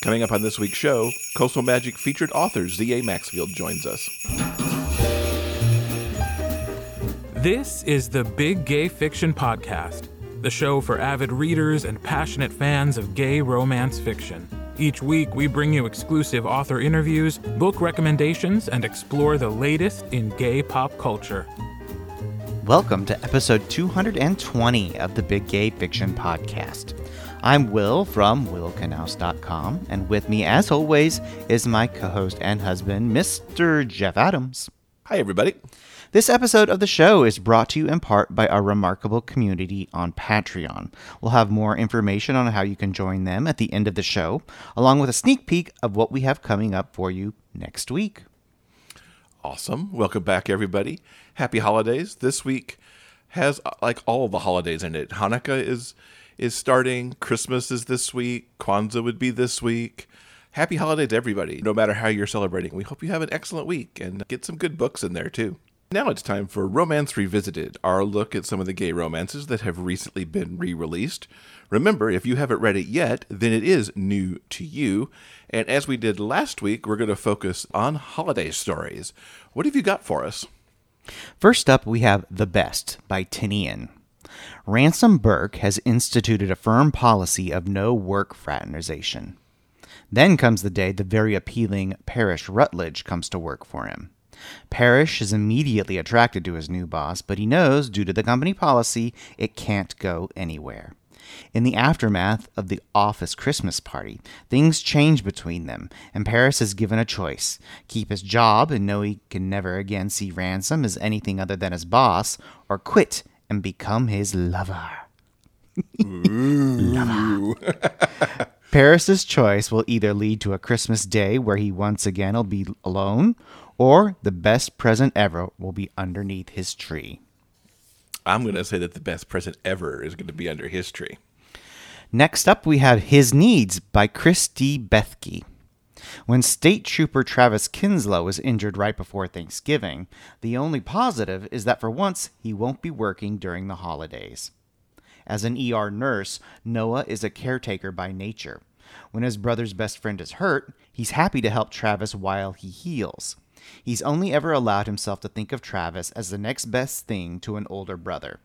Coming up on this week's show, Coastal Magic featured author Z.A. Maxfield joins us. This is the Big Gay Fiction Podcast, the show for avid readers and passionate fans of gay romance fiction. Each week, we bring you exclusive author interviews, book recommendations, and explore the latest in gay pop culture. Welcome to episode 220 of the Big Gay Fiction Podcast. I'm Will from willknaus.com, and with me, as always, is my co host and husband, Mr. Jeff Adams. Hi, everybody. This episode of the show is brought to you in part by our remarkable community on Patreon. We'll have more information on how you can join them at the end of the show, along with a sneak peek of what we have coming up for you next week. Awesome. Welcome back, everybody. Happy holidays. This week has uh, like all the holidays in it. Hanukkah is is starting. Christmas is this week. Kwanzaa would be this week. Happy holidays, everybody, no matter how you're celebrating. We hope you have an excellent week and get some good books in there, too. Now it's time for Romance Revisited, our look at some of the gay romances that have recently been re released. Remember, if you haven't read it yet, then it is new to you. And as we did last week, we're going to focus on holiday stories. What have you got for us? First up, we have The Best by Tinnean. Ransom Burke has instituted a firm policy of no work fraternization. Then comes the day the very appealing Parrish Rutledge comes to work for him. Parrish is immediately attracted to his new boss, but he knows, due to the company policy, it can't go anywhere. In the aftermath of the office Christmas party, things change between them, and Parrish is given a choice keep his job and know he can never again see Ransom as anything other than his boss, or quit and become his lover. lover. Parrish's choice will either lead to a Christmas day where he once again will be alone, or the best present ever will be underneath his tree. I'm going to say that the best present ever is going to be under his tree. Next up, we have His Needs by Christy Bethke. When State Trooper Travis Kinslow was injured right before Thanksgiving, the only positive is that for once he won't be working during the holidays. As an ER nurse, Noah is a caretaker by nature. When his brother's best friend is hurt, he's happy to help Travis while he heals. He's only ever allowed himself to think of Travis as the next best thing to an older brother.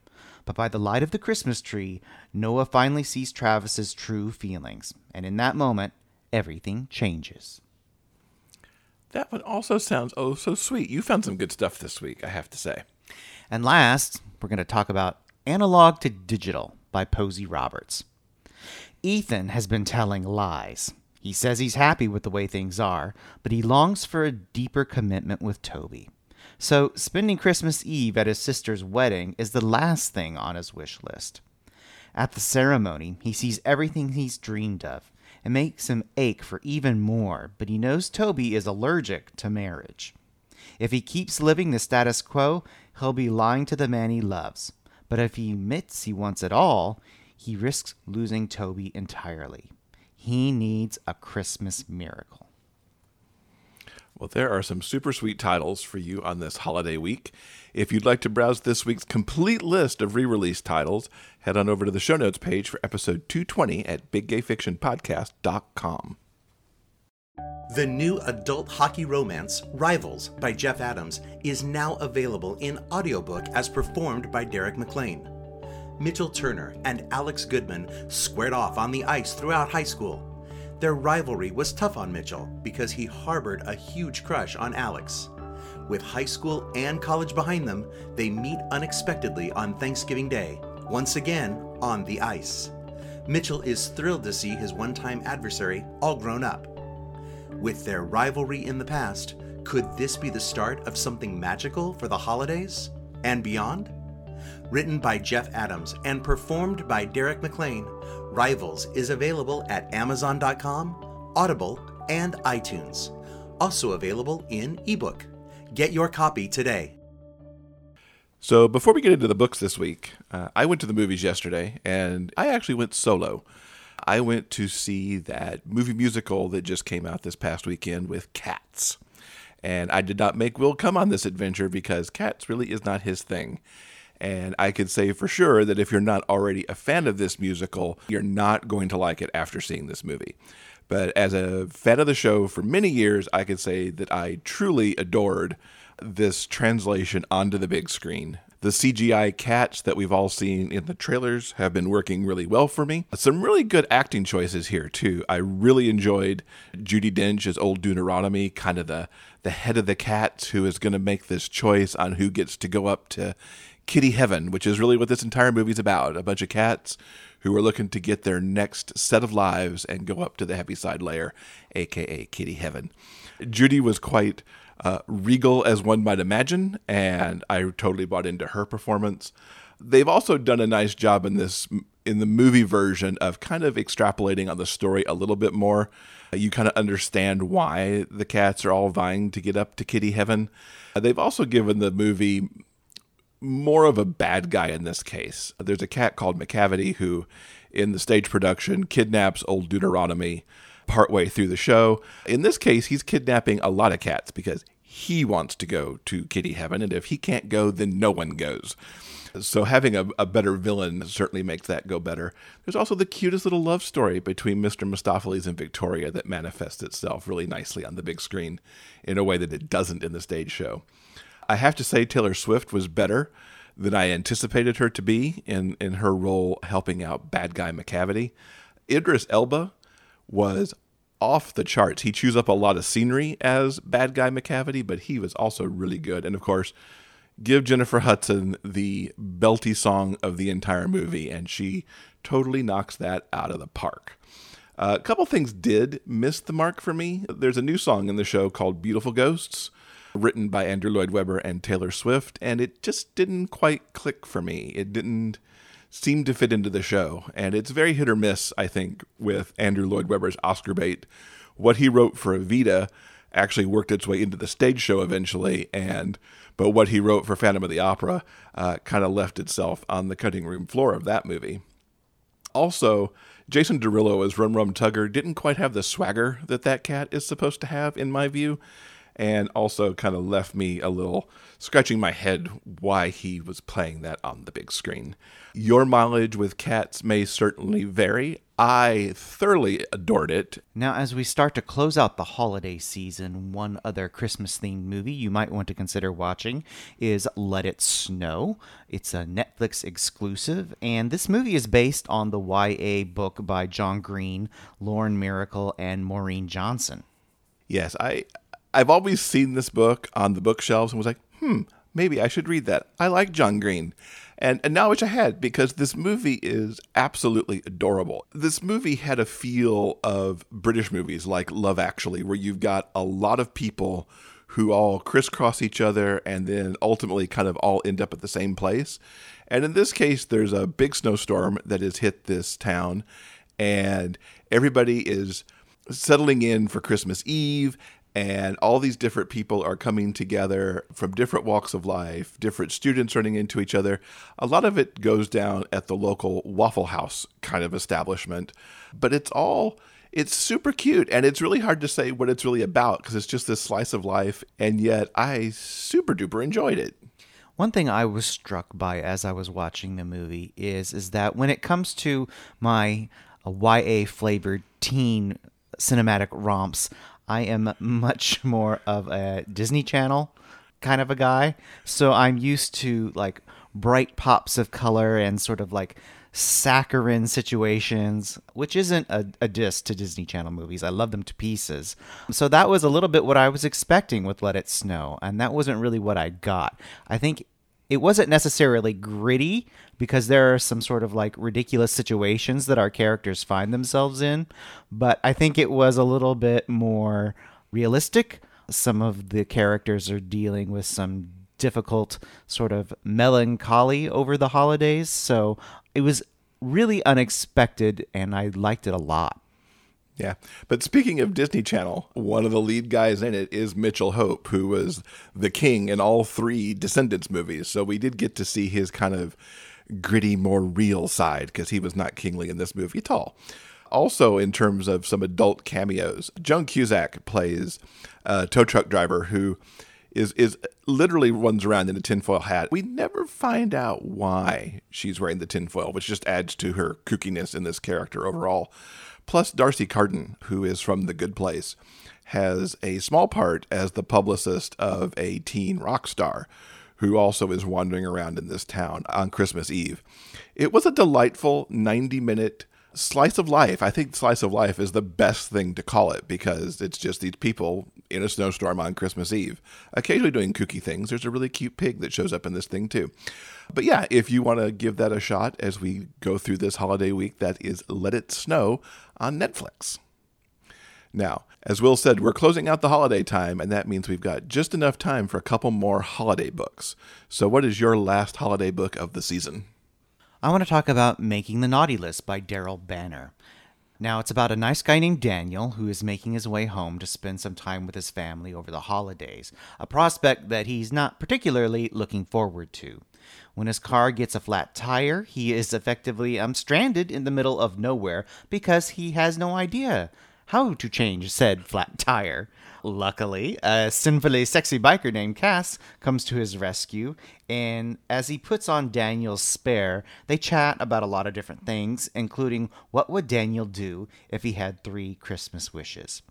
But by the light of the Christmas tree, Noah finally sees Travis's true feelings, and in that moment, everything changes. That one also sounds oh so sweet. You found some good stuff this week, I have to say. And last, we're going to talk about Analog to Digital by Posy Roberts. Ethan has been telling lies. He says he's happy with the way things are, but he longs for a deeper commitment with Toby. So, spending Christmas Eve at his sister's wedding is the last thing on his wish list. At the ceremony, he sees everything he's dreamed of. It makes him ache for even more, but he knows Toby is allergic to marriage. If he keeps living the status quo, he'll be lying to the man he loves. But if he admits he wants it all, he risks losing Toby entirely. He needs a Christmas miracle. Well, there are some super sweet titles for you on this holiday week. If you'd like to browse this week's complete list of re release titles, head on over to the show notes page for episode 220 at biggayfictionpodcast.com. The new adult hockey romance, Rivals, by Jeff Adams, is now available in audiobook as performed by Derek McLean. Mitchell Turner and Alex Goodman squared off on the ice throughout high school. Their rivalry was tough on Mitchell because he harbored a huge crush on Alex. With high school and college behind them, they meet unexpectedly on Thanksgiving Day, once again on the ice. Mitchell is thrilled to see his one time adversary all grown up. With their rivalry in the past, could this be the start of something magical for the holidays and beyond? written by Jeff Adams and performed by Derek McLean, Rivals is available at Amazon.com, Audible, and iTunes. Also available in ebook. Get your copy today. So, before we get into the books this week, uh, I went to the movies yesterday and I actually went solo. I went to see that movie musical that just came out this past weekend with Cats. And I did not make Will come on this adventure because Cats really is not his thing. And I could say for sure that if you're not already a fan of this musical, you're not going to like it after seeing this movie. But as a fan of the show for many years, I could say that I truly adored this translation onto the big screen. The CGI cats that we've all seen in the trailers have been working really well for me. Some really good acting choices here, too. I really enjoyed Judi Dench as Old Deuteronomy, kind of the, the head of the cats who is going to make this choice on who gets to go up to kitty heaven, which is really what this entire movie's about. A bunch of cats who are looking to get their next set of lives and go up to the Heaviside layer, aka kitty heaven. Judi was quite uh, regal as one might imagine, and I totally bought into her performance. They've also done a nice job in this in the movie version of kind of extrapolating on the story a little bit more. You kind of understand why the cats are all vying to get up to kitty heaven. They've also given the movie more of a bad guy in this case. There's a cat called Macavity who, in the stage production, kidnaps old Deuteronomy partway through the show. In this case, he's kidnapping a lot of cats because he wants to go to kitty heaven, and if he can't go, then no one goes. So having a, a, better villain certainly makes that go better. There's also the cutest little love story between Mr. Mistoffelees and Victoria that manifests itself really nicely on the big screen in a way that it doesn't in the stage show. I have to say Taylor Swift was better than I anticipated her to be in, in her role helping out bad guy Macavity. Idris Elba was off the charts. He chews up a lot of scenery as bad guy Macavity, but he was also really good. And of course, give Jennifer Hudson the belty song of the entire movie, and she totally knocks that out of the park. Uh, a couple things did miss the mark for me. There's a new song in the show called Beautiful Ghosts, written by Andrew Lloyd Webber and Taylor Swift, and it just didn't quite click for me. It didn't seem to fit into the show. And it's very hit or miss, I think, with Andrew Lloyd Webber's Oscar bait. What he wrote for Evita actually worked its way into the stage show eventually, and but what he wrote for Phantom of the Opera uh, kind of left itself on the cutting room floor of that movie. Also, Jason Derulo as Rum Tum Tugger didn't quite have the swagger that that cat is supposed to have, in my view and also kind of left me a little scratching my head why he was playing that on the big screen. Your mileage with cats may certainly vary. I thoroughly adored it. Now, as we start to close out the holiday season, one other Christmas themed movie you might want to consider watching is Let It Snow. It's a Netflix exclusive, and this movie is based on the YA book by John Green, Lauren Myracle, and Maureen Johnson. Yes, I I've always seen this book on the bookshelves and was like, hmm, maybe I should read that. I like John Green. And, and now I wish I had because this movie is absolutely adorable. This movie had a feel of British movies like Love Actually, where you've got a lot of people who all crisscross each other and then ultimately kind of all end up at the same place. And in this case, there's a big snowstorm that has hit this town, and everybody is settling in for Christmas Eve and all these different people are coming together from different walks of life, different students running into each other. A lot of it goes down at the local Waffle House kind of establishment, but it's all it's super cute and it's really hard to say what it's really about because it's just this slice of life and yet I super duper enjoyed it. One thing I was struck by as I was watching the movie is is that when it comes to my uh, YA flavored teen cinematic romps, I am much more of a Disney Channel kind of a guy. So I'm used to like bright pops of color and sort of like saccharine situations, which isn't a, a diss to Disney Channel movies. I love them to pieces. So that was a little bit what I was expecting with Let It Snow, and that wasn't really what I got. I think it wasn't necessarily gritty because there are some sort of like ridiculous situations that our characters find themselves in, but I think it was a little bit more realistic. Some of the characters are dealing with some difficult sort of melancholy over the holidays, so it was really unexpected and I liked it a lot. Yeah. But speaking of Disney Channel, one of the lead guys in it is Mitchell Hope, who was the king in all three Descendants movies. So we did get to see his kind of gritty, more real side because he was not kingly in this movie at all. Also, in terms of some adult cameos, Joan Cusack plays a tow truck driver who is is literally runs around in a tinfoil hat. We never find out why she's wearing the tinfoil, which just adds to her kookiness in this character overall. Plus, D'Arcy Carden, who is from The Good Place, has a small part as the publicist of a teen rock star who also is wandering around in this town on Christmas Eve. It was a delightful 90 minute slice of life. I think slice of life is the best thing to call it because it's just these people in a snowstorm on Christmas Eve, occasionally doing kooky things. There's a really cute pig that shows up in this thing too. But yeah, if you want to give that a shot as we go through this holiday week, that is Let It Snow on Netflix. Now, as Will said, we're closing out the holiday time, and that means we've got just enough time for a couple more holiday books. So, what is your last holiday book of the season? I want to talk about Making the Naughty List by Daryl Banner. Now, it's about a nice guy named Daniel who is making his way home to spend some time with his family over the holidays, a prospect that he's not particularly looking forward to. When his car gets a flat tire, he is effectively um, stranded in the middle of nowhere because he has no idea how to change said flat tire. Luckily, a sinfully sexy biker named Cass comes to his rescue, and as he puts on Daniel's spare, they chat about a lot of different things, including what would Daniel do if he had three Christmas wishes.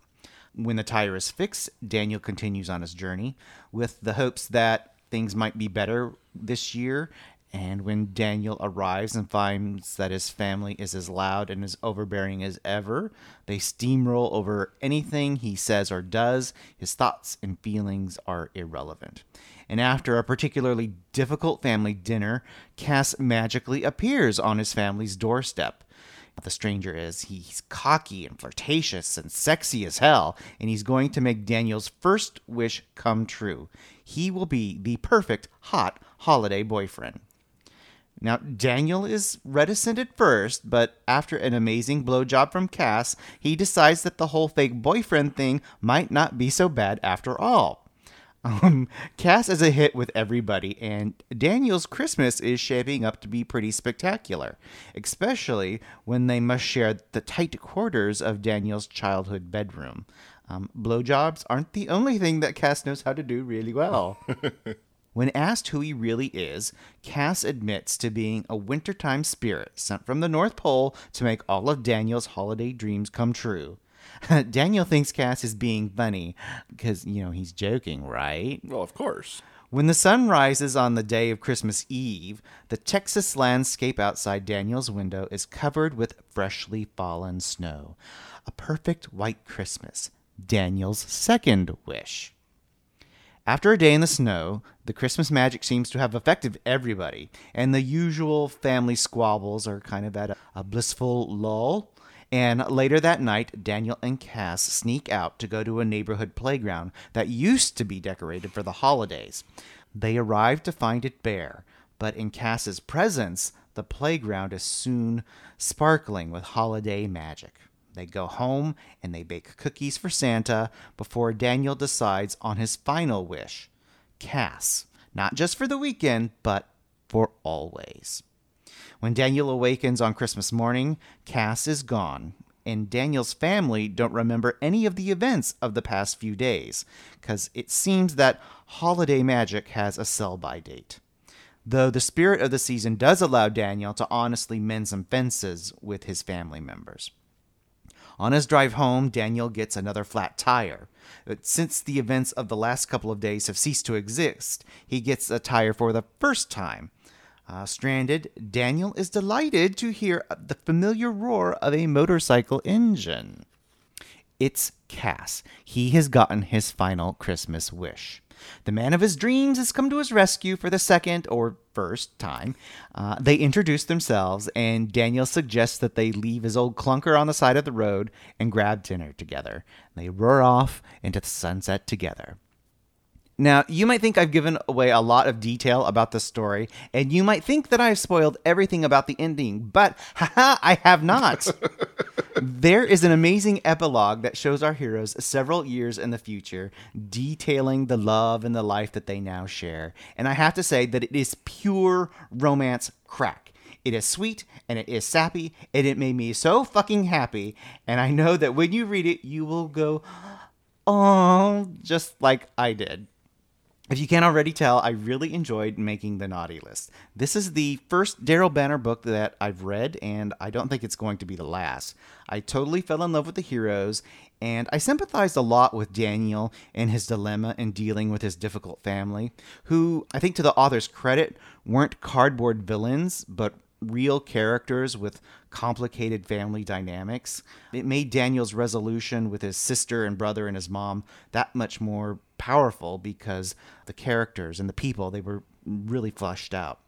When the tire is fixed, Daniel continues on his journey with the hopes that things might be better this year and when Daniel arrives and finds that his family is as loud and as overbearing as ever, they steamroll over anything he says or does. His thoughts and feelings are irrelevant. And after a particularly difficult family dinner, Cass magically appears on his family's doorstep. The stranger is he's cocky and flirtatious and sexy as hell, and he's going to make Daniel's first wish come true. He will be the perfect hot holiday boyfriend. Now, Daniel is reticent at first, but after an amazing blowjob from Cass, he decides that the whole fake boyfriend thing might not be so bad after all. Um, Cass is a hit with everybody, and Daniel's Christmas is shaping up to be pretty spectacular, especially when they must share the tight quarters of Daniel's childhood bedroom. Um, blowjobs aren't the only thing that Cass knows how to do really well. When asked who he really is, Cass admits to being a wintertime spirit sent from the North Pole to make all of Daniel's holiday dreams come true. Daniel thinks Cass is being funny because, you know, he's joking, right? Well, of course. When the sun rises on the day of Christmas Eve, the Texas landscape outside Daniel's window is covered with freshly fallen snow. A perfect white Christmas. Daniel's second wish. After a day in the snow, the Christmas magic seems to have affected everybody, and the usual family squabbles are kind of at a, a blissful lull. And later that night, Daniel and Cass sneak out to go to a neighborhood playground that used to be decorated for the holidays. They arrive to find it bare, but in Cass's presence, the playground is soon sparkling with holiday magic. They go home and they bake cookies for Santa before Daniel decides on his final wish Cass, not just for the weekend, but for always. When Daniel awakens on Christmas morning, Cass is gone, and Daniel's family don't remember any of the events of the past few days, because it seems that holiday magic has a sell by date. Though the spirit of the season does allow Daniel to honestly mend some fences with his family members. On his drive home, Daniel gets another flat tire. But since the events of the last couple of days have ceased to exist, he gets a tire for the first time. Uh, stranded, Daniel is delighted to hear the familiar roar of a motorcycle engine. It's Cass. He has gotten his final Christmas wish. The man of his dreams has come to his rescue for the second or first time. Uh, they introduce themselves, and Daniel suggests that they leave his old clunker on the side of the road and grab dinner together. They roar off into the sunset together. Now, you might think I've given away a lot of detail about the story, and you might think that I've spoiled everything about the ending, but haha, I have not. there is an amazing epilogue that shows our heroes several years in the future, detailing the love and the life that they now share. And I have to say that it is pure romance crack. It is sweet and it is sappy, and it made me so fucking happy. And I know that when you read it, you will go, oh, just like I did. If you can't already tell, I really enjoyed making the naughty list. This is the first Daryl Banner book that I've read, and I don't think it's going to be the last. I totally fell in love with the heroes, and I sympathized a lot with Daniel and his dilemma in dealing with his difficult family, who, I think to the author's credit, weren't cardboard villains, but real characters with complicated family dynamics. It made Daniel's resolution with his sister and brother and his mom that much more powerful because the characters and the people they were really fleshed out.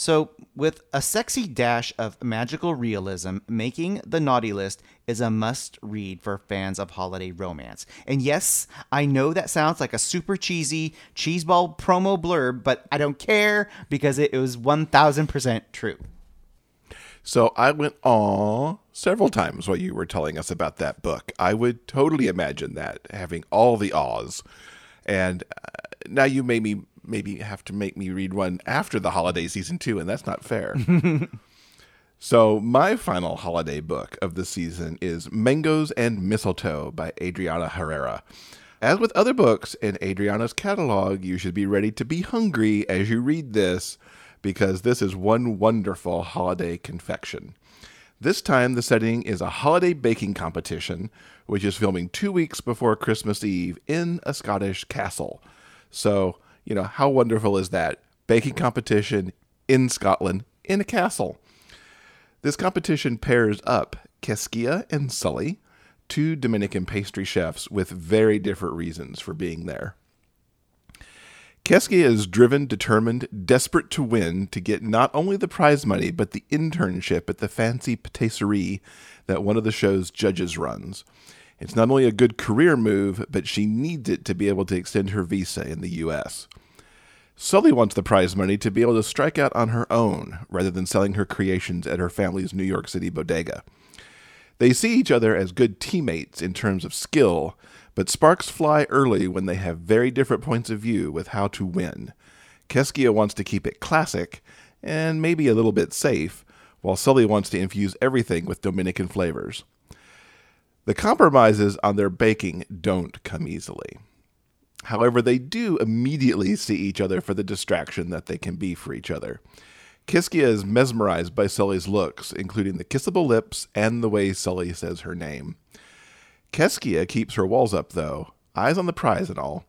So, with a sexy dash of magical realism, making the naughty list is a must read for fans of holiday romance. And yes, I know that sounds like a super cheesy cheeseball promo blurb, but I don't care because it was 1000% true. So I went aw several times while you were telling us about that book. I would totally imagine that having all the awes. And uh, now you made me maybe have to make me read one after the holiday season too, and that's not fair. so my final holiday book of the season is Mangoes and Mistletoe by Adriana Herrera. As with other books in Adriana's catalog, you should be ready to be hungry as you read this because this is one wonderful holiday confection. This time, the setting is a holiday baking competition, which is filming two weeks before Christmas Eve in a Scottish castle. So, you know, how wonderful is that? Baking competition in Scotland in a castle. This competition pairs up Kiskeya and Sully, two Dominican pastry chefs with very different reasons for being there. Kiskeya is driven, determined, desperate to win to get not only the prize money, but the internship at the fancy patisserie that one of the show's judges runs. It's not only a good career move, but she needs it to be able to extend her visa in the U.S. Sully wants the prize money to be able to strike out on her own rather than selling her creations at her family's New York City bodega. They see each other as good teammates in terms of skill, but sparks fly early when they have very different points of view with how to win. Kiskeya wants to keep it classic and maybe a little bit safe, while Sully wants to infuse everything with Dominican flavors. The compromises on their baking don't come easily. However, they do immediately see each other for the distraction that they can be for each other. Kiskeya is mesmerized by Sully's looks, including the kissable lips and the way Sully says her name. Kiskeya keeps her walls up, though, eyes on the prize and all.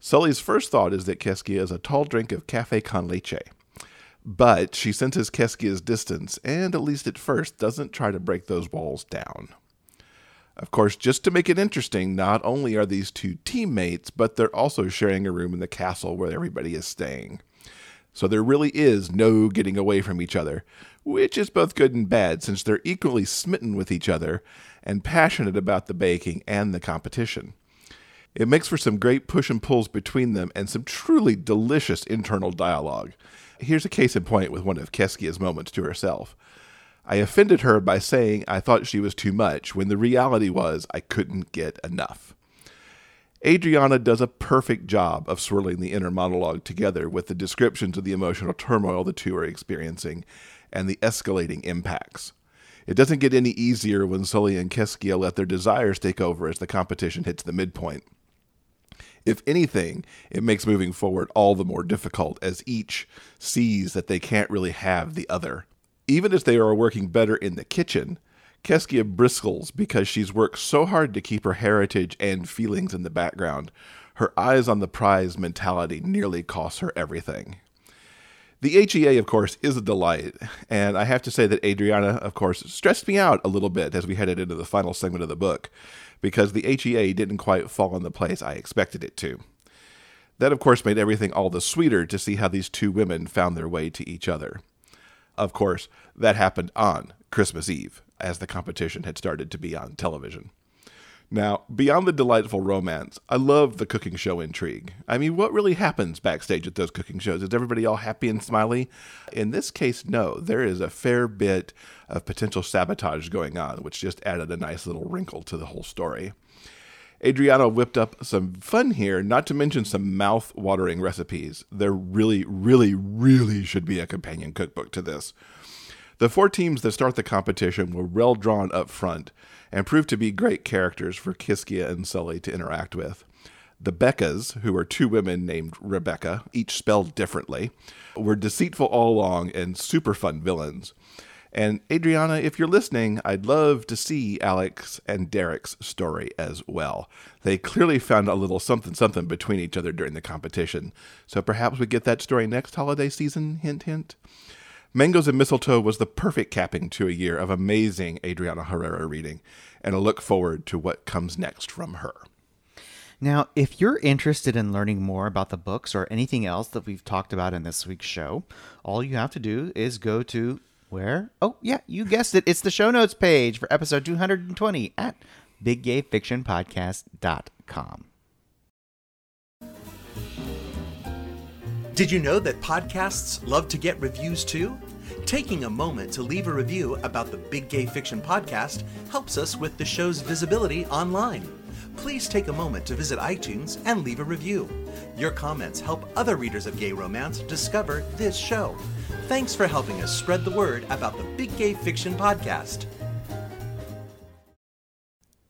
Sully's first thought is that Kiskeya is a tall drink of cafe con leche. But she senses Kiskeya's distance and, at least at first, doesn't try to break those walls down. Of course, just to make it interesting, not only are these two teammates, but they're also sharing a room in the castle where everybody is staying. So there really is no getting away from each other, which is both good and bad since they're equally smitten with each other and passionate about the baking and the competition. It makes for some great push and pulls between them and some truly delicious internal dialogue. Here's a case in point with one of Kiskeya's moments to herself. I offended her by saying I thought she was too much, when the reality was I couldn't get enough. Adriana does a perfect job of swirling the inner monologue together with the descriptions of the emotional turmoil the two are experiencing and the escalating impacts. It doesn't get any easier when Sully and Kiskeya let their desires take over as the competition hits the midpoint. If anything, it makes moving forward all the more difficult as each sees that they can't really have the other. Even as they are working better in the kitchen, Kiskeya bristles because she's worked so hard to keep her heritage and feelings in the background. Her eyes on the prize mentality nearly costs her everything. The HEA, of course, is a delight, and I have to say that Adriana, of course, stressed me out a little bit as we headed into the final segment of the book, because the HEA didn't quite fall in the place I expected it to. That, of course, made everything all the sweeter to see how these two women found their way to each other. Of course, that happened on Christmas Eve, as the competition had started to be on television. Now, beyond the delightful romance, I love the cooking show intrigue. I mean, what really happens backstage at those cooking shows? Is everybody all happy and smiley? In this case, no. There is a fair bit of potential sabotage going on, which just added a nice little wrinkle to the whole story. Adriana whipped up some fun here, not to mention some mouth watering recipes. There really, really, really should be a companion cookbook to this. The four teams that start the competition were well drawn up front and proved to be great characters for Kiskeya and Sully to interact with. The Beccas, who are two women named Rebecca, each spelled differently, were deceitful all along and super fun villains. And Adriana, if you're listening, I'd love to see Alex and Derek's story as well. They clearly found a little something something between each other during the competition. So perhaps we get that story next holiday season, hint hint. Mangoes and Mistletoe was the perfect capping to a year of amazing Adriana Herrera reading, and I look forward to what comes next from her. Now, if you're interested in learning more about the books or anything else that we've talked about in this week's show, all you have to do is go to where? Oh, yeah, you guessed it. It's the show notes page for episode 220 at biggayfictionpodcast.com. Did you know that podcasts love to get reviews too? Taking a moment to leave a review about the Big Gay Fiction podcast helps us with the show's visibility online. Please take a moment to visit iTunes and leave a review. Your comments help other readers of gay romance discover this show. Thanks for helping us spread the word about the Big Gay Fiction podcast.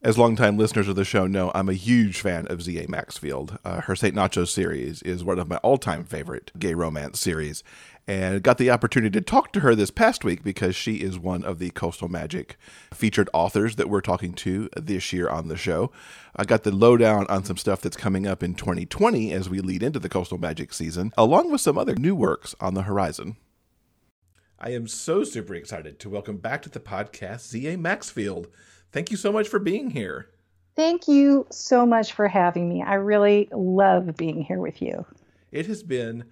As longtime listeners of the show know, I'm a huge fan of Z.A. Maxfield. Uh, her St. Nacho series is one of my all time favorite gay romance series. And got the opportunity to talk to her this past week because she is one of the Coastal Magic featured authors that we're talking to this year on the show. I got the lowdown on some stuff that's coming up in 2020 as we lead into the Coastal Magic season, along with some other new works on the horizon. I am so super excited to welcome back to the podcast Z.A. Maxfield. Thank you so much for being here. Thank you so much for having me. I really love being here with you. It has been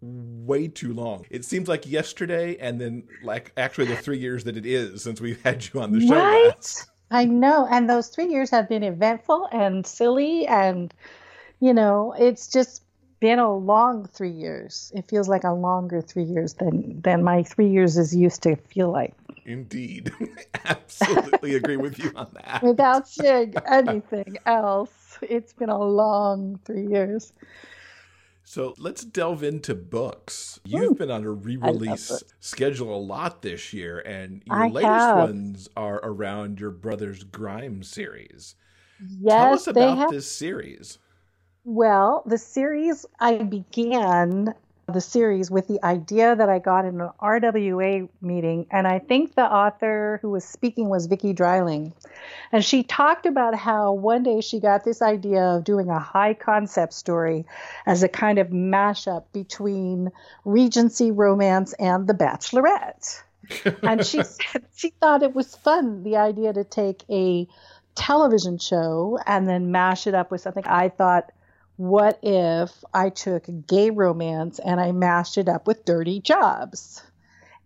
way too long. It seems like yesterday and then like actually the 3 years that it is since we've had you on the show. Right? Last. I know. And those 3 years have been eventful and silly and you know, it's just been a long 3 years. It feels like a longer 3 years than than my 3 years is used to feel like. Indeed. Absolutely agree with you on that. Without saying anything else, it's been a long three years. So let's delve into books. Hmm. You've been on a re release schedule a lot this year, and your I latest have. ones are around your Brothers Grimes series. Yes, Tell us about have. this series. Well, the series, I began the series with the idea that I got in an RWA meeting, and I think the author who was speaking was Vicky Dreiling. And she talked about how one day she got this idea of doing a high concept story as a kind of mashup between Regency romance and The Bachelorette. and she said she thought it was fun, the idea to take a television show and then mash it up with something. I thought, what if I took gay romance and I mashed it up with dirty jobs?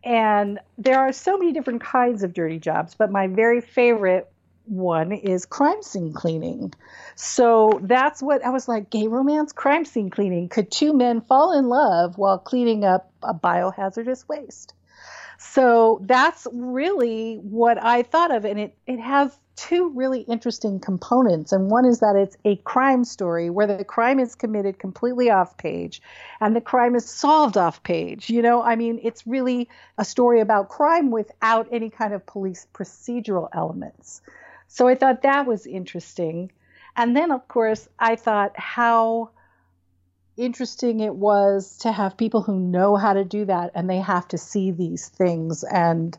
And there are so many different kinds of dirty jobs, but my very favorite one is crime scene cleaning. So that's what I was like gay romance, crime scene cleaning. Could two men fall in love while cleaning up a biohazardous waste? So that's really what I thought of. And it, it has two really interesting components. And one is that it's a crime story where the crime is committed completely off page and the crime is solved off page. You know, I mean, it's really a story about crime without any kind of police procedural elements. So I thought that was interesting. And then, of course, I thought how interesting it was to have people who know how to do that and they have to see these things. And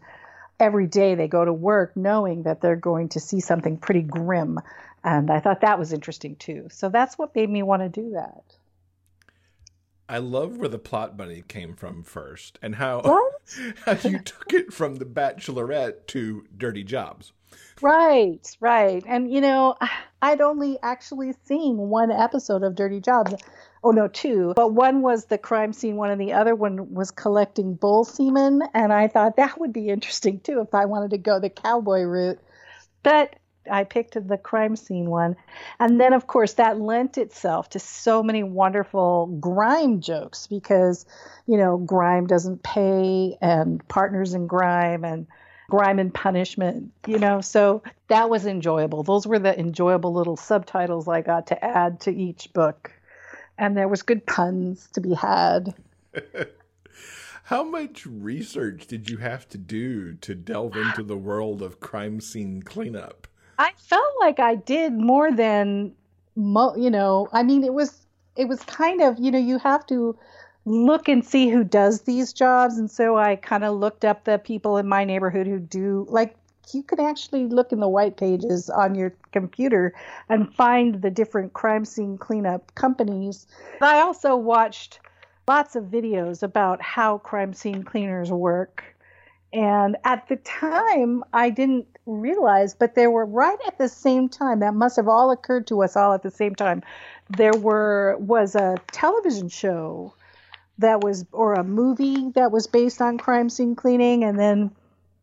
every day they go to work knowing that they're going to see something pretty grim. And i thought that was interesting too. So that's what made me want to do that. I love where the plot bunny came from first and how, how you took it from the Bachelorette to Dirty Jobs. right right. And you know i'd only actually seen one episode of dirty jobs oh no two but one was the crime scene one and the other one was collecting bull semen and i thought that would be interesting too if i wanted to go the cowboy route but I picked the crime scene one. And then, of course, that lent itself to so many wonderful grime jokes because, you know, grime doesn't pay and partners in grime and grime and punishment, you know. So that was enjoyable. Those were the enjoyable little subtitles I got to add to each book. And there was good puns to be had. How much research did you have to do to delve into the world of crime scene cleanup? I felt like I did more than mo- you know, I mean, it was it was kind of, you know, you have to look and see who does these jobs, and so I kind of looked up the people in my neighborhood who do like you can actually look in the white pages on your computer and find the different crime scene cleanup companies. I also watched lots of videos about how crime scene cleaners work. And at the time, I didn't realize, but there were right at the same time, that must have all occurred to us all at the same time. There were was a television show that was or a movie that was based on crime scene cleaning and then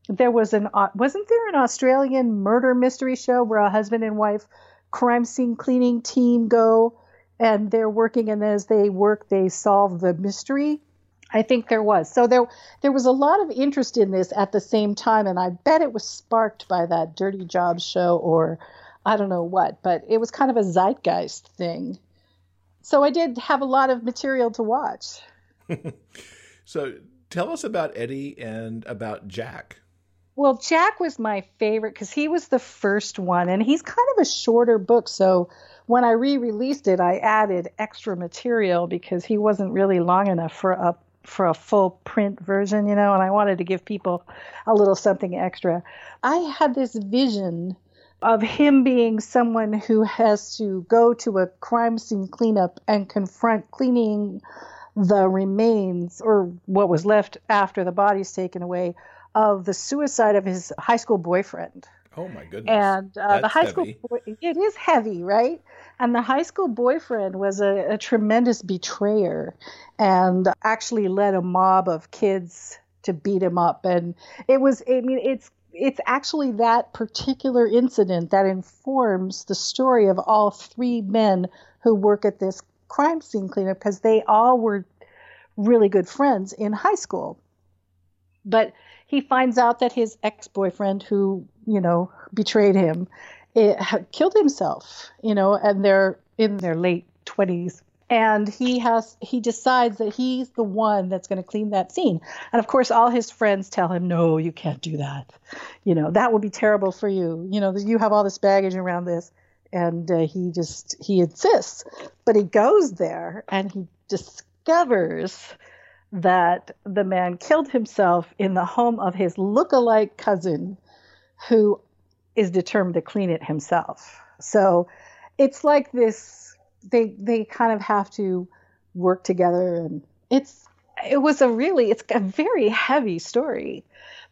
there was an uh, wasn't there an Australian murder mystery show where a husband and wife crime scene cleaning team go and they're working and as they work they solve the mystery I think there was. So there there was a lot of interest in this at the same time and I bet it was sparked by that Dirty Jobs show or I don't know what, but it was kind of a zeitgeist thing. So I did have a lot of material to watch. so tell us about Eddie and about Jack. Well, Jack was my favorite because he was the first one, and he's kind of a shorter book. So when I re released it, I added extra material because he wasn't really long enough for a for a full print version, you know, and I wanted to give people a little something extra. I had this vision of him being someone who has to go to a crime scene cleanup and confront cleaning the remains or what was left after the body's taken away of the suicide of his high school boyfriend. Oh my goodness! And uh, the high heavy. school boy, it is heavy, right? And the high school boyfriend was a, a tremendous betrayer, and actually led a mob of kids to beat him up. And it was, I mean, it's it's actually that particular incident that informs the story of all three men who work at this crime scene cleanup because they all were really good friends in high school. But he finds out that his ex-boyfriend who you know betrayed him it, killed himself you know and they're in their late 20s and he has he decides that he's the one that's going to clean that scene. And of course all his friends tell him no you can't do that. You know that would be terrible for you. You know you have all this baggage around this. And uh, he just he insists. But he goes there and he discovers that the man killed himself in the home of his look-alike cousin who is determined to clean it himself. So it's like this they they kind of have to work together and it's it was a really it's a very heavy story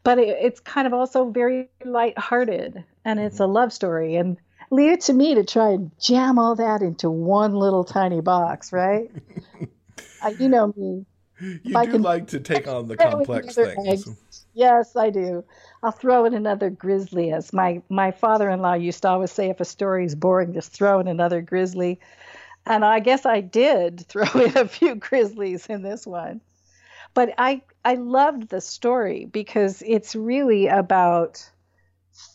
but it, it's kind of also very light-hearted and it's a love story and leave it to me to try and jam all that into one little tiny box right? Uh, you know me you do can, like to take on the complex things. Yes, I do. I'll throw in another grizzly, as my my father-in-law used to always say. If a story is boring, just throw in another grizzly. And I guess I did throw in a few grizzlies in this one. But I I loved the story because it's really about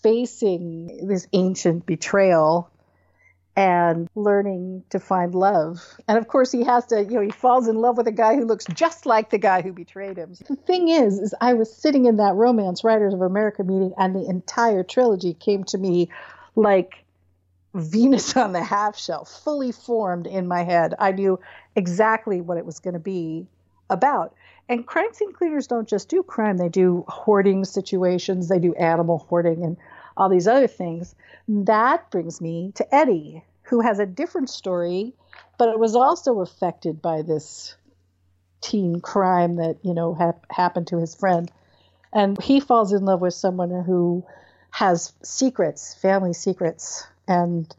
facing this ancient betrayal and learning to find love. And of course, he has to, you know, he falls in love with a guy who looks just like the guy who betrayed him. The thing is, is I was sitting in that Romance Writers of America meeting, and the entire trilogy came to me like Venus on the half shell, fully formed in my head. I knew exactly what it was going to be about. And crime scene cleaners don't just do crime, they do hoarding situations, they do animal hoarding and all these other things. That brings me to Eddie, who has a different story, but it was also affected by this teen crime that, you know, ha- happened to his friend. And he falls in love with someone who has secrets, family secrets. And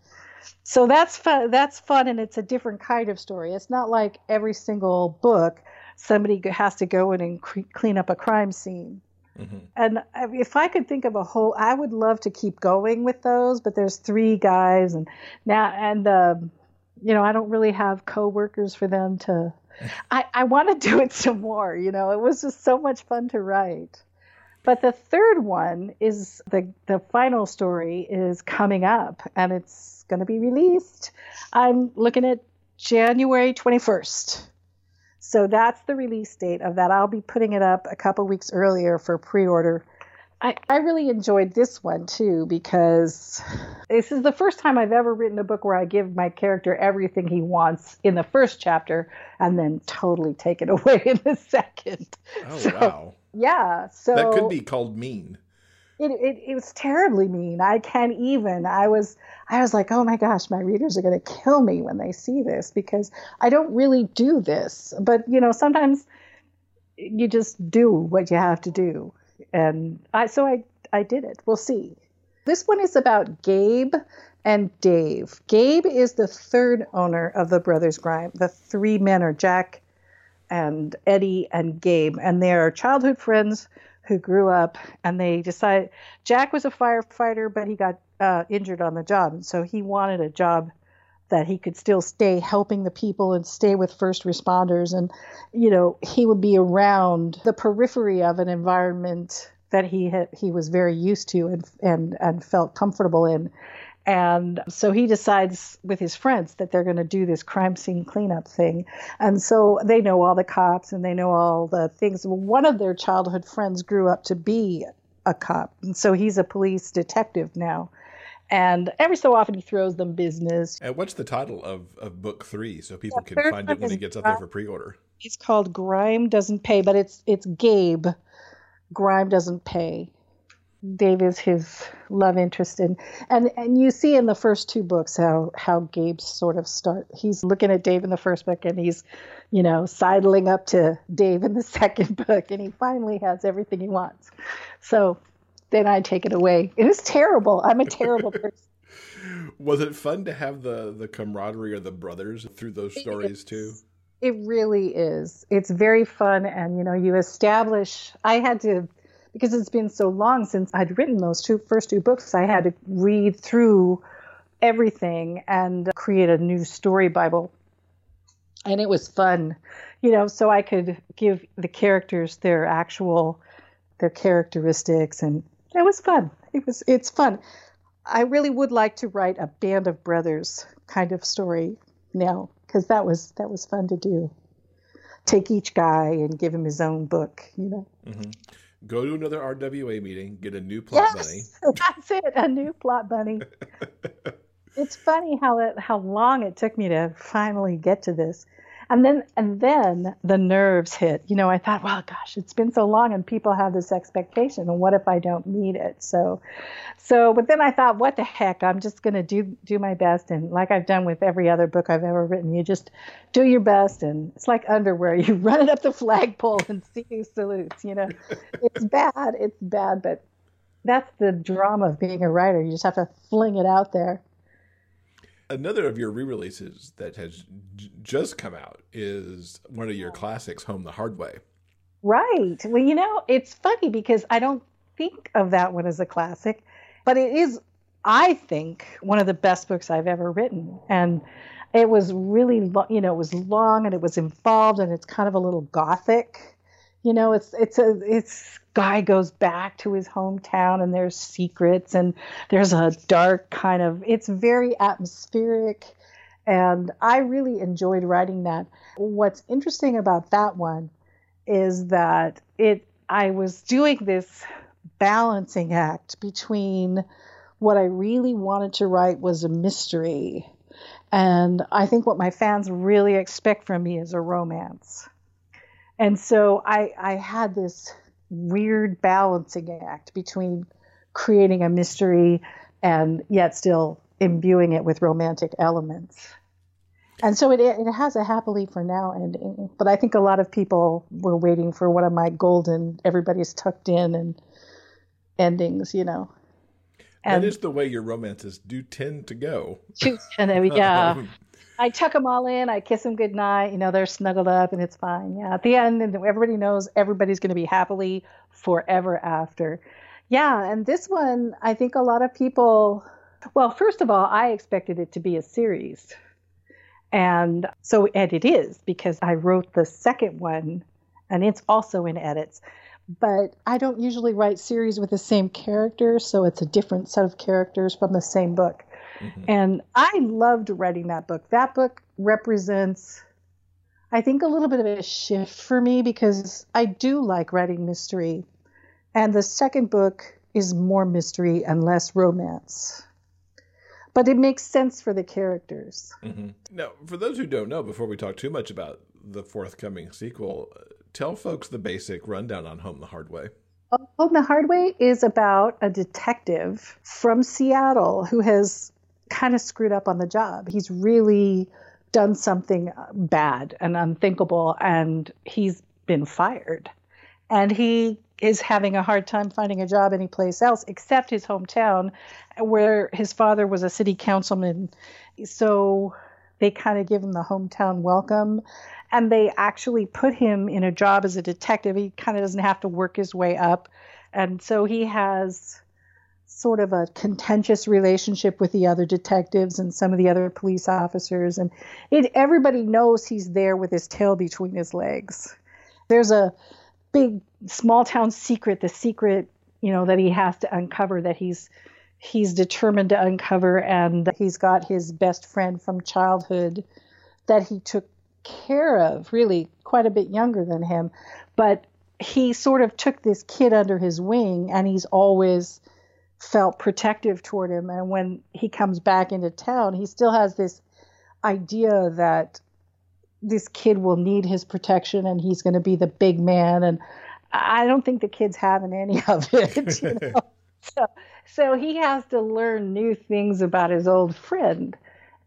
so that's fun. That's fun, and it's a different kind of story. It's not like every single book somebody has to go in and cre- clean up a crime scene. Mm-hmm. And if I could think of a whole, I would love to keep going with those. But there's three guys, and now and um, you know I don't really have coworkers for them to. I I want to do it some more. You know, it was just so much fun to write. But the third one is the the final story is coming up, and it's going to be released. I'm looking at January 21st. So that's the release date of that. I'll be putting it up a couple weeks earlier for pre order I, I really enjoyed this one too because this is the first time I've ever written a book where I give my character everything he wants in the first chapter and then totally take it away in the second. Oh So, wow, Yeah. So that could be called mean. It, it, it was terribly mean. I can't even. I was I was like, oh my gosh, my readers are going to kill me when they see this because I don't really do this. But you know, sometimes you just do what you have to do, and I so I I did it. We'll see. This one is about Gabe and Dave. Gabe is the third owner of the Brothers Grime. The three men are Jack and Eddie and Gabe, and they are childhood friends who grew up. And they decided Jack was a firefighter, but he got uh, injured on the job, and so he wanted a job that he could still stay helping the people and stay with first responders, and you know he would be around the periphery of an environment that he had, he was very used to and and and felt comfortable in. And so he decides with his friends that they're going to do this crime scene cleanup thing. And so they know all the cops and they know all the things. One of their childhood friends grew up to be a cop. And so he's a police detective now. And every so often he throws them business. And what's the title of, of book three so people The can find it when it gets out there for pre-order? It's called Grime Doesn't Pay, but it's it's Gabe. Grime doesn't pay. Dave is his love interest in and and you see in the first two books how how Gabe sort of start he's looking at Dave in the first book and he's you know sidling up to Dave in the second book and he finally has everything he wants. So then I take it away. It is terrible. I'm a terrible person. Was it fun to have the the camaraderie of the brothers through those stories too? It really is. It's very fun, and you know, you establish. I had to because it's been so long since I'd written those two first two books. I had to read through everything and create a new story bible, and it was fun, you know. So I could give the characters their actual their characteristics, and it was fun. It was it's fun. I really would like to write a band of brothers kind of story now because that was that was fun to do. Take each guy and give him his own book, you know. Mm-hmm. Go to another RWA meeting, get a new plot bunny. That's it. A new plot bunny. it's funny how it how long it took me to finally get to this. And then and then the nerves hit. You know, I thought, well, gosh, it's been so long and people have this expectation and what if I don't meet it? So so but then I thought, what the heck? I'm just going to do do my best and like I've done with every other book I've ever written, you just do your best and it's like underwear. You run it up the flagpole and see who salutes, you know. it's bad. It's bad, but that's the drama of being a writer. You just have to fling it out there. Another of your re-releases that has j- just come out is one of your classics, Home the Hard Way. Right. Well, you know, it's funny because I don't think of that one as a classic, but it is, I think, one of the best books I've ever written. And it was really, lo- you know, it was long and it was involved and it's kind of a little gothic. You know, it's it's a it's guy goes back to his hometown and there's secrets and there's a dark kind of it's very atmospheric and I really enjoyed writing that. What's interesting about that one is that it I was doing this balancing act between what I really wanted to write was a mystery and I think what my fans really expect from me is a romance. And so I I had this weird balancing act between creating a mystery and yet still imbuing it with romantic elements. And so it it has a happily for now ending, but I think a lot of people were waiting for one of my golden everybody's tucked in and endings, you know. And that is the way your romances do tend to go. and then, yeah, I tuck them all in. I kiss them goodnight. You know, they're snuggled up and it's fine. Yeah, at the end, and everybody knows everybody's going to be happily forever after. Yeah, and this one, I think a lot of people. Well, first of all, I expected it to be a series. And so, and it is because I wrote the second one and it's also in edits. But I don't usually write series with the same characters, so it's a different set of characters from the same book. And I loved writing that book. That book represents, I think, a little bit of a shift for me because I do like writing mystery And the second book is more mystery and less romance. But it makes sense for the characters. Mm-hmm. Now, for those who don't know, before we talk too much about the forthcoming sequel, uh, tell folks the basic rundown on Home the Hard Way. Home the Hard Way is about a detective from Seattle who has kind of screwed up on the job. He's really done something bad and unthinkable, and he's been fired. And he is having a hard time finding a job anyplace else except his hometown, where his father was a city councilman. So they kind of give him the hometown welcome. And they actually put him in a job as a detective. He kind of doesn't have to work his way up. And so he has sort of a contentious relationship with the other detectives and some of the other police officers. And it everybody knows he's there with his tail between his legs. There's a big small town secret the secret you know that he has to uncover that he's he's determined to uncover. And he's got his best friend from childhood that he took care of really quite a bit younger than him. But he sort of took this kid under his wing and he's always felt protective toward him. And when he comes back into town, he still has this idea that this kid will need his protection and he's going to be the big man. And I don't think the kid's having any of it. You know? so, so he has to learn new things about his old friend.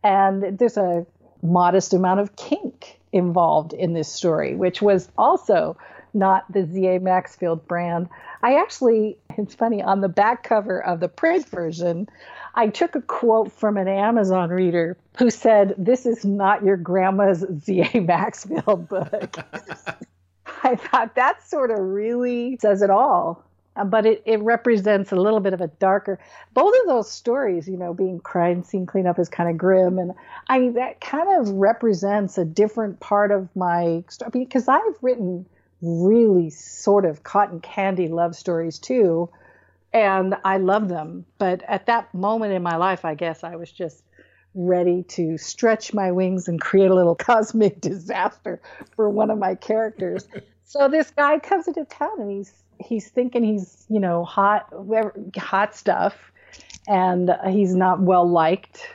And there's a modest amount of kink involved in this story, which was also not the Z.A. Maxfield brand. I actually, it's funny, on the back cover of the print version, I took a quote from an Amazon reader who said, This is not your grandma's Z.A. Maxfield book. I thought that sort of really says it all. But it, it represents a little bit of a darker. Both of those stories, you know, being crime scene cleanup is kind of grim, and I mean that kind of represents a different part of my story because I've written really sort of cotton candy love stories too. And I love them. But at that moment in my life, I guess I was just ready to stretch my wings and create a little cosmic disaster for one of my characters. so this guy comes into town and he's he's thinking he's, you know, hot hot stuff and he's not well liked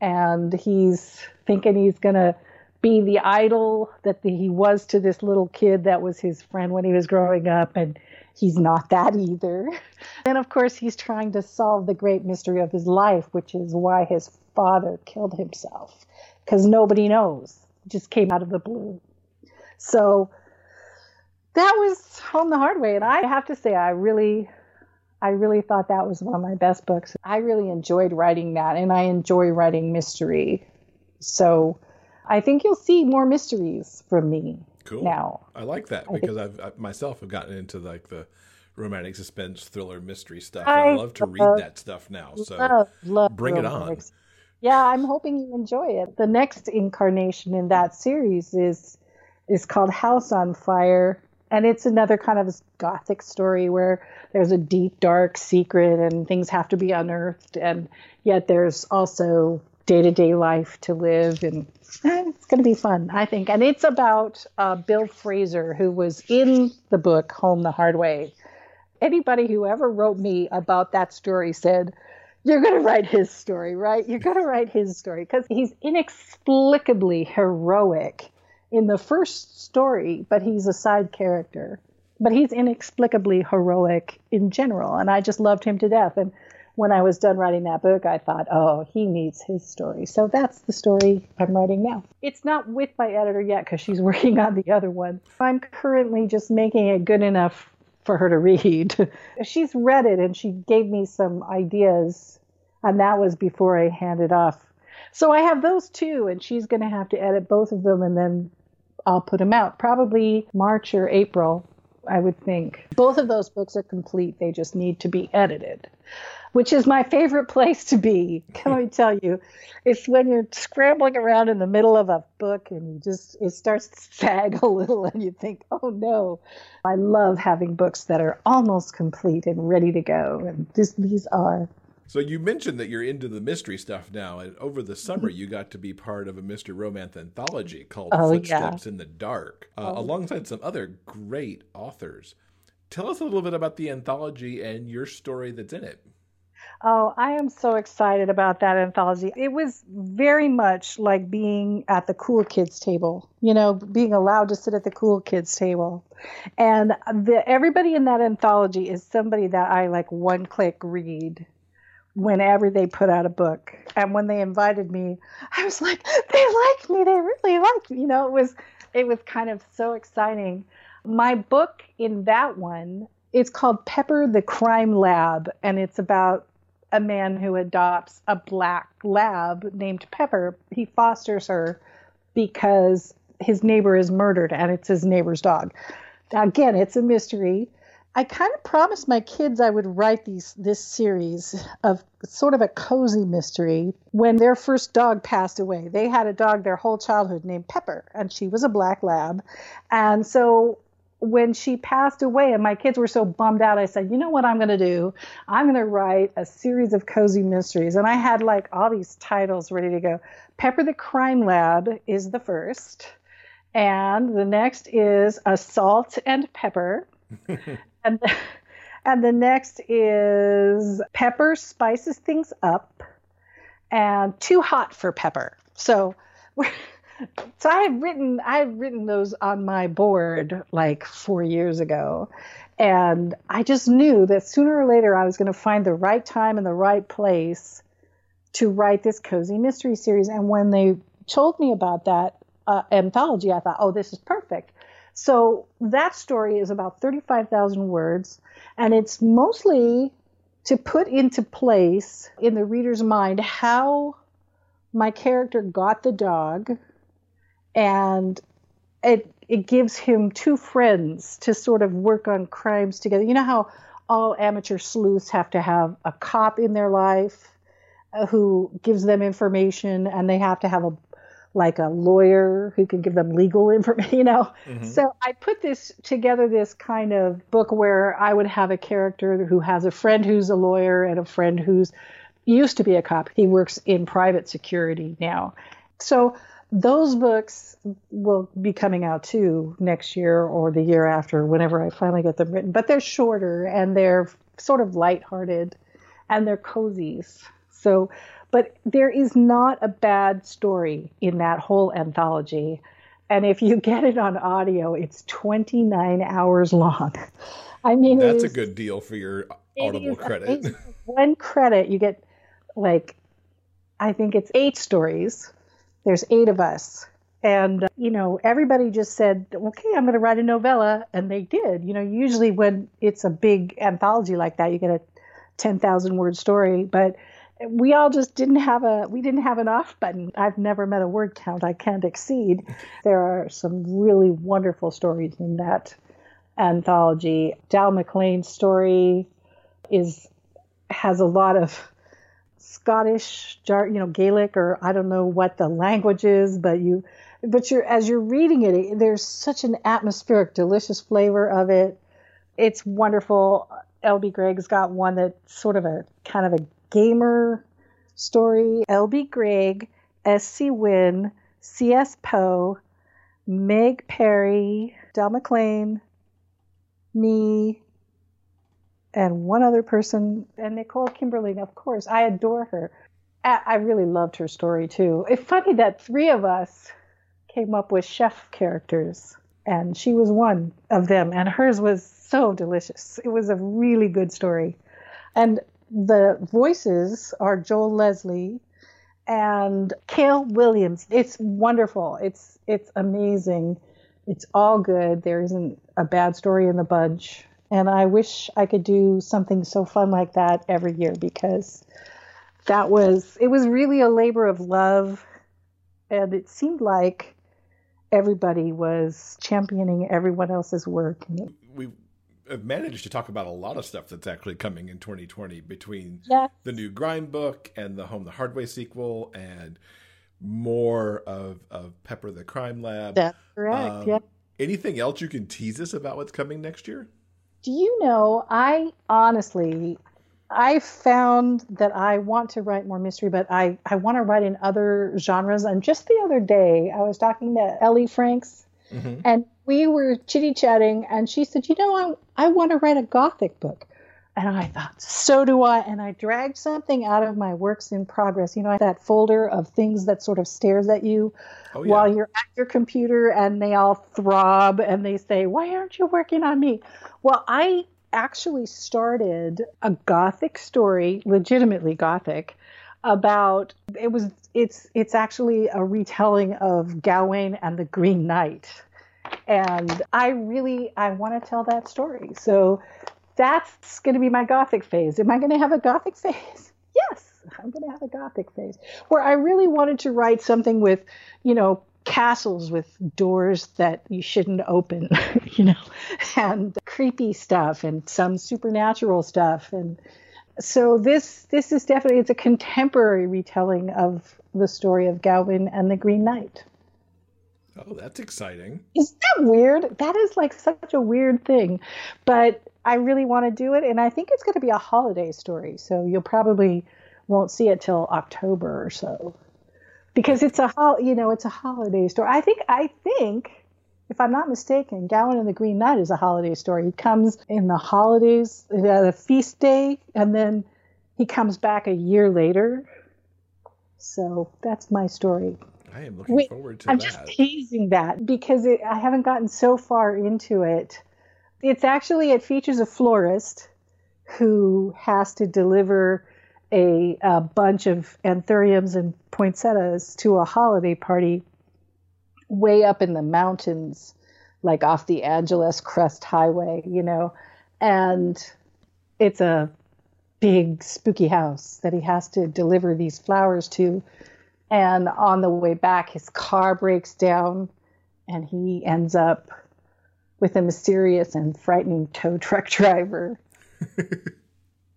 and he's thinking he's going to be the idol that the, he was to this little kid that was his friend when he was growing up and he's not that either. And of course he's trying to solve the great mystery of his life which is why his father killed himself because nobody knows. It just came out of the blue. So that was home the hard way and i have to say i really i really thought that was one of my best books. I really enjoyed writing that and i enjoy writing mystery. So I think you'll see more mysteries from me cool. now. I like that because I've I myself have gotten into like the romantic suspense thriller mystery stuff. I, I love to read that stuff now. So love, love bring it on. Yeah, I'm hoping you enjoy it. The next incarnation in that series is is called House on Fire, and it's another kind of gothic story where there's a deep, dark secret and things have to be unearthed, and yet there's also day to day life to live, and eh, it's going to be fun, I think. And it's about uh, Bill Fraser, who was in the book Home the Hard Way. Anybody who ever wrote me about that story said, You're going to write his story, right? You're going to write his story because he's inexplicably heroic in the first story, but he's a side character. But he's inexplicably heroic in general, and I just loved him to death. And when I was done writing that book, I thought, oh, he needs his story. So that's the story I'm writing now. It's not with my editor yet because she's working on the other one. I'm currently just making it good enough for her to read. she's read it and she gave me some ideas, and that was before I handed off. So I have those two, and she's going to have to edit both of them, and then I'll put them out probably March or April. I would think. Both of those books are complete. They just need to be edited which is my favorite place to be. Can I tell you? It's when you're scrambling around in the middle of a book and you just it starts to sag a little and you think, "Oh no." I love having books that are almost complete and ready to go, and this, these are. So you mentioned that you're into the mystery stuff now, and over the summer you got to be part of a mystery romance anthology called oh, Footsteps yeah. in the Dark, uh, oh. alongside some other great authors. Tell us a little bit about the anthology and your story that's in it. Oh, I am so excited about that anthology. It was very much like being at the cool kids table, you know, being allowed to sit at the cool kids table. And the, everybody in that anthology is somebody that I like one click read whenever they put out a book. And when they invited me, I was like, they like me. They really like me. You know, it was it was kind of so exciting. My book in that one, it's called Pepper the Crime Lab, and it's about a man who adopts a black lab named Pepper. He fosters her because his neighbor is murdered and it's his neighbor's dog. Again, it's a mystery. I kind of promised my kids I would write these this series of sort of a cozy mystery when their first dog passed away. They had a dog their whole childhood named Pepper, and she was a black lab. And so when she passed away and my kids were so bummed out, I said, you know what I'm going to do? I'm going to write a series of cozy mysteries. And I had like all these titles ready to go. Pepper the Crime Lab is the first. And the next is Assault and Pepper. and, and the next is Pepper Spices Things Up. And Too Hot for Pepper. So we're so I've written I had written those on my board like four years ago, and I just knew that sooner or later I was going to find the right time and the right place to write this cozy mystery series. And when they told me about that uh, anthology, I thought, oh, this is perfect. So that story is about 35,000 words, and it's mostly to put into place in the reader's mind how my character got the dog and it it gives him two friends to sort of work on crimes together. You know how all amateur sleuths have to have a cop in their life uh, who gives them information, and they have to have a like a lawyer who can give them legal information, you know. Mm-hmm. So I put this together this kind of book where I would have a character who has a friend who's a lawyer and a friend who's used to be a cop. He works in private security now. So those books will be coming out too next year or the year after, whenever I finally get them written. But they're shorter and they're sort of lighthearted and they're cozies. So, but there is not a bad story in that whole anthology. And if you get it on audio, it's 29 hours long. I mean, that's a good deal for your Audible credit. One credit, you get like, I think it's eight stories there's eight of us. And, uh, you know, everybody just said, okay, I'm going to write a novella. And they did. You know, usually when it's a big anthology like that, you get a 10,000 word story. But we all just didn't have a we didn't have an off button i've never met a word count i can't exceed there are some really wonderful stories in that anthology Dal Maclean's story is has a lot of Scottish, you know, Gaelic, or I don't know what the language is, but you, but you're as you're reading it, there's such an atmospheric, delicious flavor of it. It's wonderful. LB Gregg's got one that's sort of a kind of a gamer story. LB Gregg, S.C. Wynn, C.S. Poe, Meg Perry, Dal Maclean, me, and one other person, and Nicole Kimberling, of course. I adore her. I really loved her story too. It's funny that three of us came up with chef characters, and she was one of them, and hers was so delicious. It was a really good story. And the voices are Joel Leslie and Kale Williams. It's wonderful. It's it's amazing. It's all good. There isn't a bad story in the bunch. And I wish I could do something so fun like that every year because that was, it was really a labor of love. And it seemed like everybody was championing everyone else's work. We have managed to talk about a lot of stuff that's actually coming in 2020 between yes. the new Grime book and the Home the Hard Way sequel and more of, of Pepper the Crime Lab. That's correct. Um, yeah. Anything else you can tease us about what's coming next year? Do you know, I honestly, I found that I want to write more mystery, but I, I want to write in other genres. And just the other day, I was talking to Ellie Franks, mm-hmm. And we were chitty chatting, and she said, You know, I, I want to write a Gothic book. And I thought, so do I. And I dragged something out of my works in progress. You know, that folder of things that sort of stares at you Oh, yeah. while you're at your computer and they all throb and they say, Why aren't you working on me? Well, I actually started a Gothic story, legitimately Gothic, about it was it's it's actually a retelling of Gawain and the Green Knight. And I really I want to tell that story. So that's going to be my gothic phase. Am I going to have a gothic phase? Yes, I'm going to have a gothic phase where I really wanted to write something with, you know, castles with doors that you shouldn't open, you know, and creepy stuff and some supernatural stuff and so this this is definitely it's a contemporary retelling of the story of Gawain and the Green Knight. Oh, that's exciting. Is that weird? That is like such a weird thing. But I really want to do it and I think it's going to be a holiday story. So you'll probably won't see it till October or so. Because it's a hol- you know, it's a holiday story. I think I think if I'm not mistaken, Gawain and the Green Knight is a holiday story. He comes in the holidays, uh, the feast day, and then he comes back a year later. So that's my story. I am looking Wait, forward to I'm that. just teasing that because it, I haven't gotten so far into it. It's actually it features a florist who has to deliver a, a bunch of anthuriums and poinsettias to a holiday party way up in the mountains, like off the Angeles Crest Highway, you know, and it's a big spooky house that he has to deliver these flowers to. And on the way back his car breaks down and he ends up with a mysterious and frightening tow truck driver.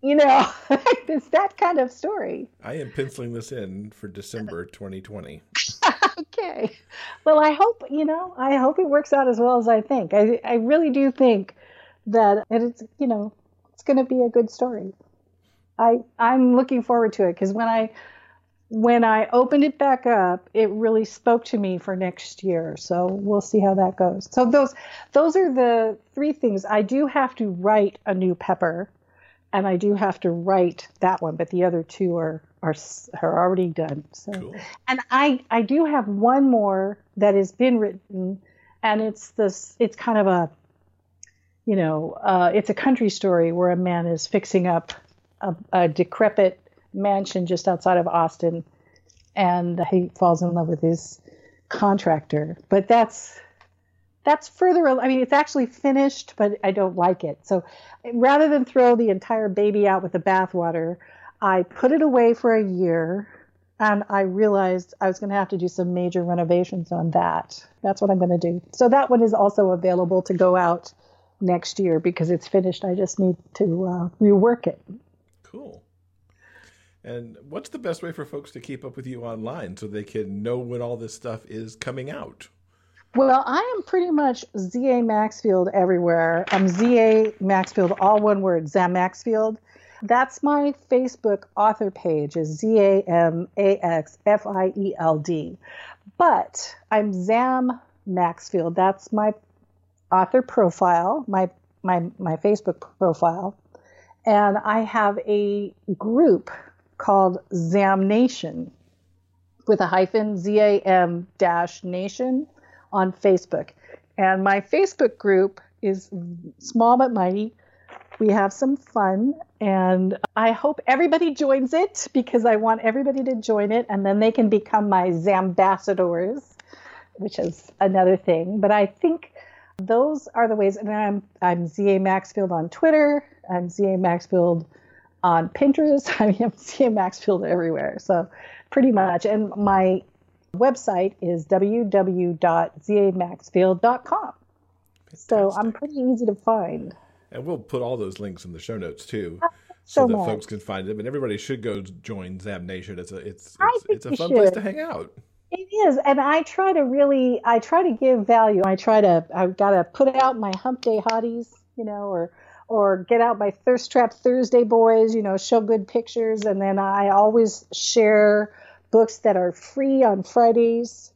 You know it's that kind of story. I am penciling this in for December 2020. okay. Well i hope you know i hope it works out as well as i think. I, I really do think that it's you know it's going to be a good story. I i'm looking forward to it because when i when I opened it back up, it really spoke to me for next year. So we'll see how that goes. So those those are the three things. I do have to write a new pepper, and I do have to write that one, but the other two are are are already done. So Cool. and I I do have one more that has been written, and it's this it's kind of a you know uh, it's a country story where a man is fixing up a, a decrepit mansion just outside of Austin, and he falls in love with his contractor. But that's that's further. I mean, it's actually finished, but I don't like it. So rather than throw the entire baby out with the bathwater, I put it away for a year. And I realized I was going to have to do some major renovations on that. That's what I'm going to do. So that one is also available to go out next year because it's finished. I just need to uh, rework it. Cool. And what's the best way for folks to keep up with you online so they can know when all this stuff is coming out? Well, I am pretty much ZA Maxfield everywhere. I'm ZA Maxfield, all one word, Zam Maxfield. That's my Facebook author page is Z A M A X F I E L D. But I'm Zam Maxfield. That's my author profile, my my my Facebook profile. And I have a group called Zam Nation with a hyphen Z A M dash nation on Facebook. And my Facebook group is small but mighty. We have some fun, and I hope everybody joins it because I want everybody to join it, and then they can become my Zambassadors, which is another thing. But I think those are the ways. And I'm I'm ZA Maxfield on Twitter. I'm ZA Maxfield on Pinterest. I mean, I'm ZA Maxfield everywhere. So pretty much. And my website is www.zamaxfield.com. So I'm pretty easy to find. And we'll put all those links in the show notes too, so so that much. folks can find them. And everybody should go join Zam Nation. It's a it's it's, it's a fun place to hang out. It is, and I try to really, I try to give value. I try to, I've got to put out my Hump Day hotties, you know, or or get out my Thirst Trap Thursday boys, you know, show good pictures, and then I always share books that are free on Fridays,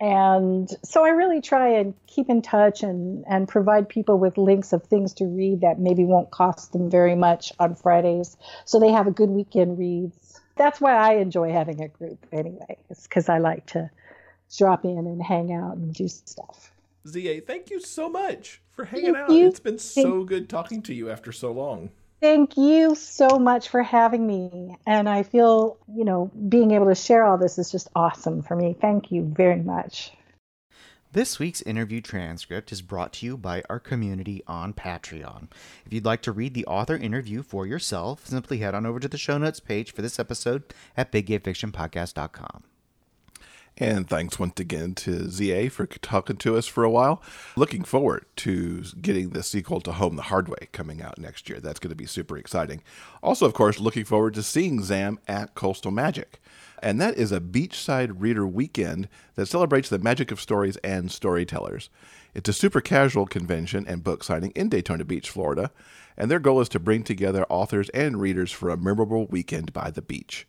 And so I really try and keep in touch and, and provide people with links of things to read that maybe won't cost them very much on Fridays. So they have a good weekend reads. That's why I enjoy having a group anyway, it's because I like to drop in and hang out and do stuff. ZA, thank you so much for hanging Thank out. you. It's been so good talking to you after so long. Thank you so much for having me. And I feel, you know, being able to share all this is just awesome for me. Thank you very much. This week's interview transcript is brought to you by our community on Patreon. If you'd like to read the author interview for yourself, simply head on over to the show notes page for this episode at biggayfictionpodcast.com. And thanks once again to ZA for talking to us for a while. Looking forward to getting the sequel to Home the Hard Way coming out next year. That's going to be super exciting. Also, of course, looking forward to seeing Zam at Coastal Magic. And that is a beachside reader weekend that celebrates the magic of stories and storytellers. It's a super casual convention and book signing in Daytona Beach, Florida. And their goal is to bring together authors and readers for a memorable weekend by the beach.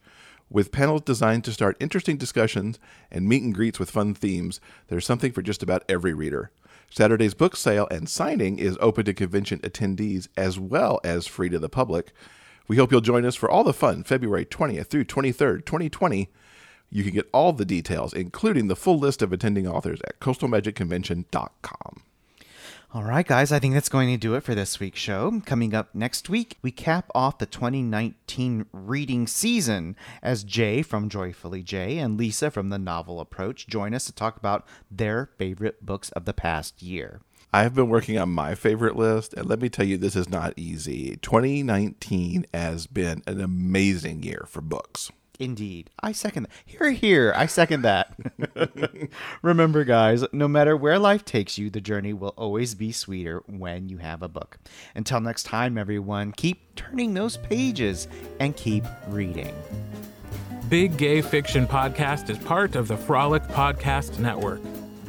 With panels designed to start interesting discussions and meet and greets with fun themes, there's something for just about every reader. Saturday's book sale and signing is open to convention attendees as well as free to the public. We hope you'll join us for all the fun February 20th through 23rd, 2020. You can get all the details, including the full list of attending authors, at coastalmagicconvention.com. All right, guys, I think that's going to do it for this week's show. Coming up next week, we cap off the 2019 reading season as Jay from Joyfully Jay and Lisa from The Novel Approach join us to talk about their favorite books of the past year. I've been working on my favorite list, and let me tell you, this is not easy. 2019 has been an amazing year for books. Indeed. I second that. Here, here. I second that. Remember, guys, no matter where life takes you, the journey will always be sweeter when you have a book. Until next time, everyone, keep turning those pages and keep reading. Big Gay Fiction Podcast is part of the Frolic Podcast Network.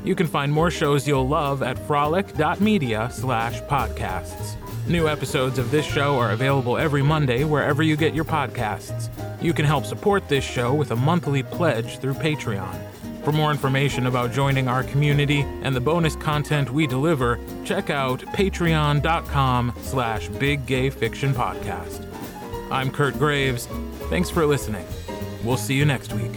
You can find more shows you'll love at frolic.media slash podcasts. New episodes of this show are available every Monday wherever you get your podcasts. You can help support this show with a monthly pledge through Patreon. For more information about joining our community and the bonus content we deliver, check out patreon.com slash big gay fiction podcast. I'm Kurt Graves. Thanks for listening. We'll see you next week.